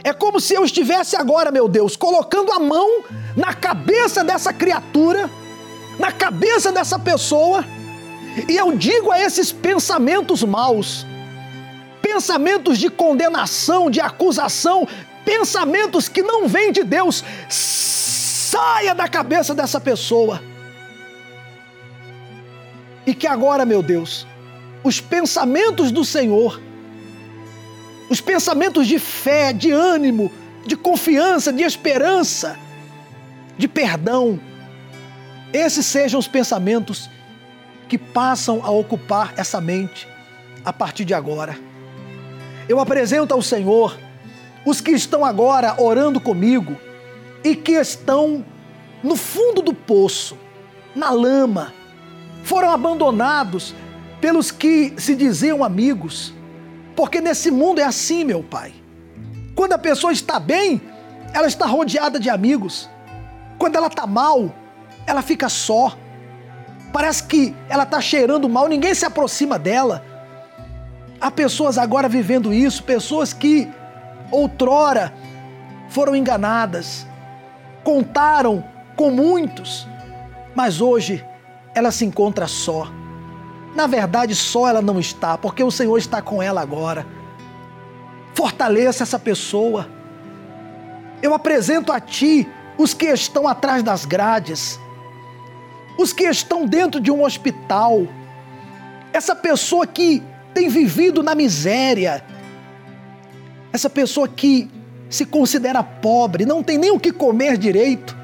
é como se eu estivesse agora, meu Deus, colocando a mão na cabeça dessa criatura, na cabeça dessa pessoa, e eu digo a esses pensamentos maus, pensamentos de condenação, de acusação, pensamentos que não vêm de Deus, saia da cabeça dessa pessoa. E que agora, meu Deus, os pensamentos do Senhor, os pensamentos de fé, de ânimo, de confiança, de esperança, de perdão, esses sejam os pensamentos que passam a ocupar essa mente a partir de agora. Eu apresento ao Senhor os que estão agora orando comigo e que estão no fundo do poço, na lama, foram abandonados pelos que se diziam amigos, porque nesse mundo é assim, meu Pai. Quando a pessoa está bem, ela está rodeada de amigos. Quando ela está mal, ela fica só. Parece que ela está cheirando mal, ninguém se aproxima dela. Há pessoas agora vivendo isso, pessoas que outrora foram enganadas, contaram com muitos, mas hoje ela se encontra só. Na verdade, só ela não está, porque o Senhor está com ela agora. Fortaleça essa pessoa. Eu apresento a ti os que estão atrás das grades, os que estão dentro de um hospital, essa pessoa que tem vivido na miséria, essa pessoa que se considera pobre, não tem nem o que comer direito,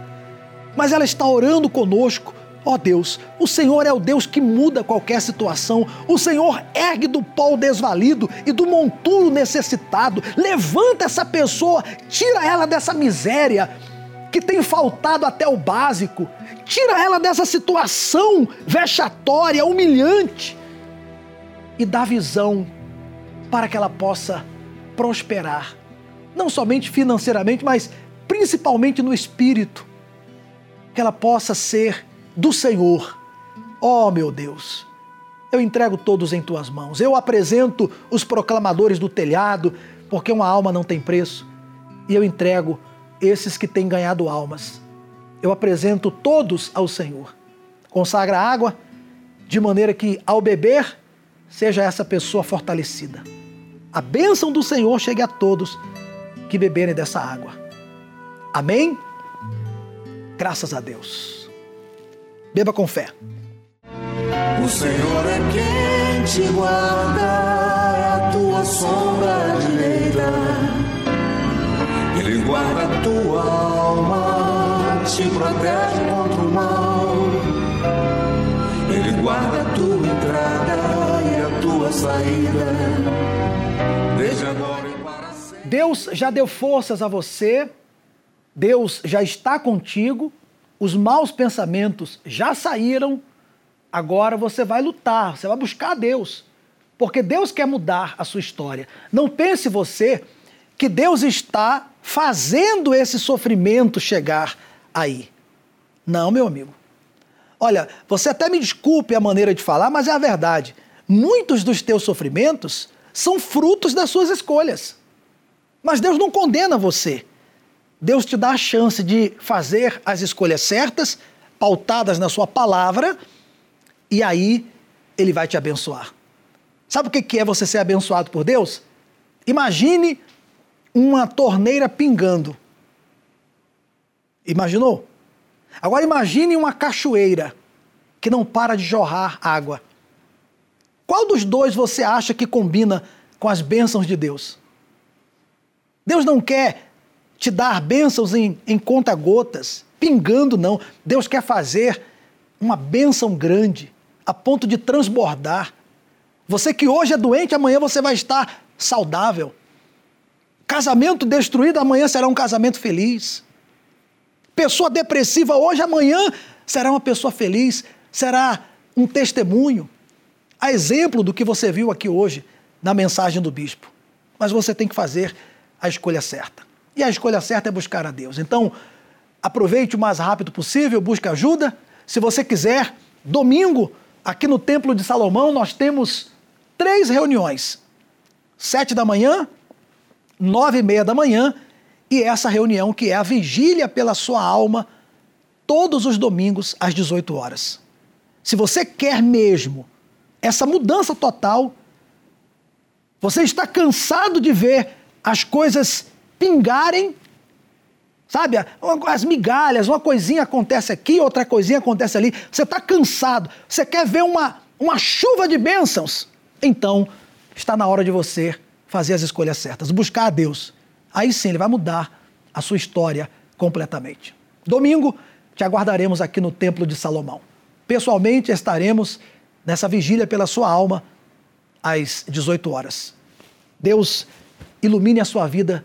mas ela está orando conosco. Ó oh Deus, o Senhor é o Deus que muda qualquer situação. O Senhor ergue do pó desvalido e do monturo necessitado. Levanta essa pessoa, tira ela dessa miséria que tem faltado até o básico. Tira ela dessa situação vexatória, humilhante e dá visão para que ela possa prosperar, não somente financeiramente, mas principalmente no espírito, que ela possa ser do Senhor. Ó oh, meu Deus, eu entrego todos em tuas mãos. Eu apresento os proclamadores do telhado, porque uma alma não tem preço, e eu entrego esses que têm ganhado almas. Eu apresento todos ao Senhor. Consagra a água de maneira que, ao beber, seja essa pessoa fortalecida. A bênção do Senhor chegue a todos que beberem dessa água. Amém? Graças a Deus. Beba com fé. O Senhor é quem te guarda, é a tua sombra direita. Ele guarda a tua alma, te protege contra o mal. Ele guarda a tua entrada e a tua saída. Desde agora e para sempre. Deus já deu forças a você, Deus já está contigo, os maus pensamentos já saíram, agora você vai lutar, você vai buscar Deus, porque Deus quer mudar a sua história. Não pense você que Deus está fazendo esse sofrimento chegar aí. Não, meu amigo. Olha, você até me desculpe a maneira de falar, mas é a verdade. Muitos dos teus sofrimentos são frutos das suas escolhas. Mas Deus não condena você. Deus te dá a chance de fazer as escolhas certas, pautadas na sua palavra, e aí ele vai te abençoar. Sabe o que é você ser abençoado por Deus? Imagine uma torneira pingando. Imaginou? Agora imagine uma cachoeira que não para de jorrar água. Qual dos dois você acha que combina com as bênçãos de Deus? Deus não quer te dar bênçãos em, em conta-gotas, pingando, não. Deus quer fazer uma bênção grande, a ponto de transbordar. Você que hoje é doente, amanhã você vai estar saudável. Casamento destruído, amanhã será um casamento feliz. Pessoa depressiva hoje, amanhã será uma pessoa feliz, será um testemunho. A exemplo do que você viu aqui hoje na mensagem do bispo. Mas você tem que fazer a escolha certa. E a escolha certa é buscar a Deus. Então, aproveite o mais rápido possível, busque ajuda. Se você quiser, domingo, aqui no Templo de Salomão, nós temos três reuniões: sete da manhã, nove e meia da manhã e essa reunião que é a vigília pela sua alma, todos os domingos às 18 horas. Se você quer mesmo essa mudança total, você está cansado de ver as coisas pingarem, sabe? As migalhas, uma coisinha acontece aqui, outra coisinha acontece ali. Você está cansado, você quer ver uma, uma chuva de bênçãos. Então, está na hora de você fazer as escolhas certas, buscar a Deus. Aí sim, Ele vai mudar a sua história completamente. Domingo, te aguardaremos aqui no Templo de Salomão. Pessoalmente, estaremos nessa vigília pela sua alma às 18 horas. Deus ilumine a sua vida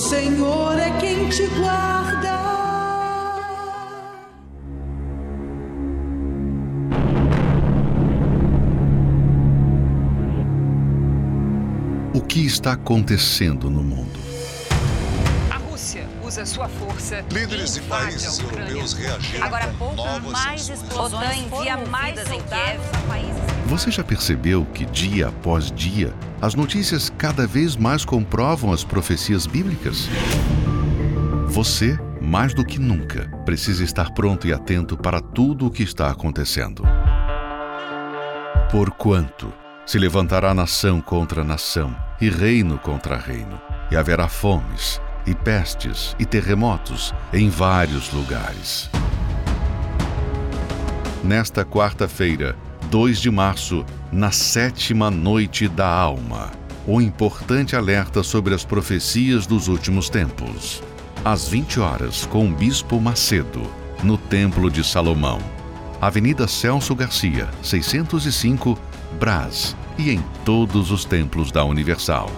Senhor é quem te guarda. O que está acontecendo no mundo? A Rússia usa sua força. Líderes de países europeus reagiram. Agora há pouco, mais explosões. OTAN envia mais em Kiev. Você já percebeu que dia após dia as notícias cada vez mais comprovam as profecias bíblicas? Você, mais do que nunca, precisa estar pronto e atento para tudo o que está acontecendo. Porquanto se levantará nação contra nação e reino contra reino, e haverá fomes, e pestes e terremotos em vários lugares. Nesta quarta-feira, 2 de março, na sétima noite da alma. O importante alerta sobre as profecias dos últimos tempos. Às 20 horas, com o Bispo Macedo, no Templo de Salomão. Avenida Celso Garcia, 605, Brás, e em todos os templos da Universal.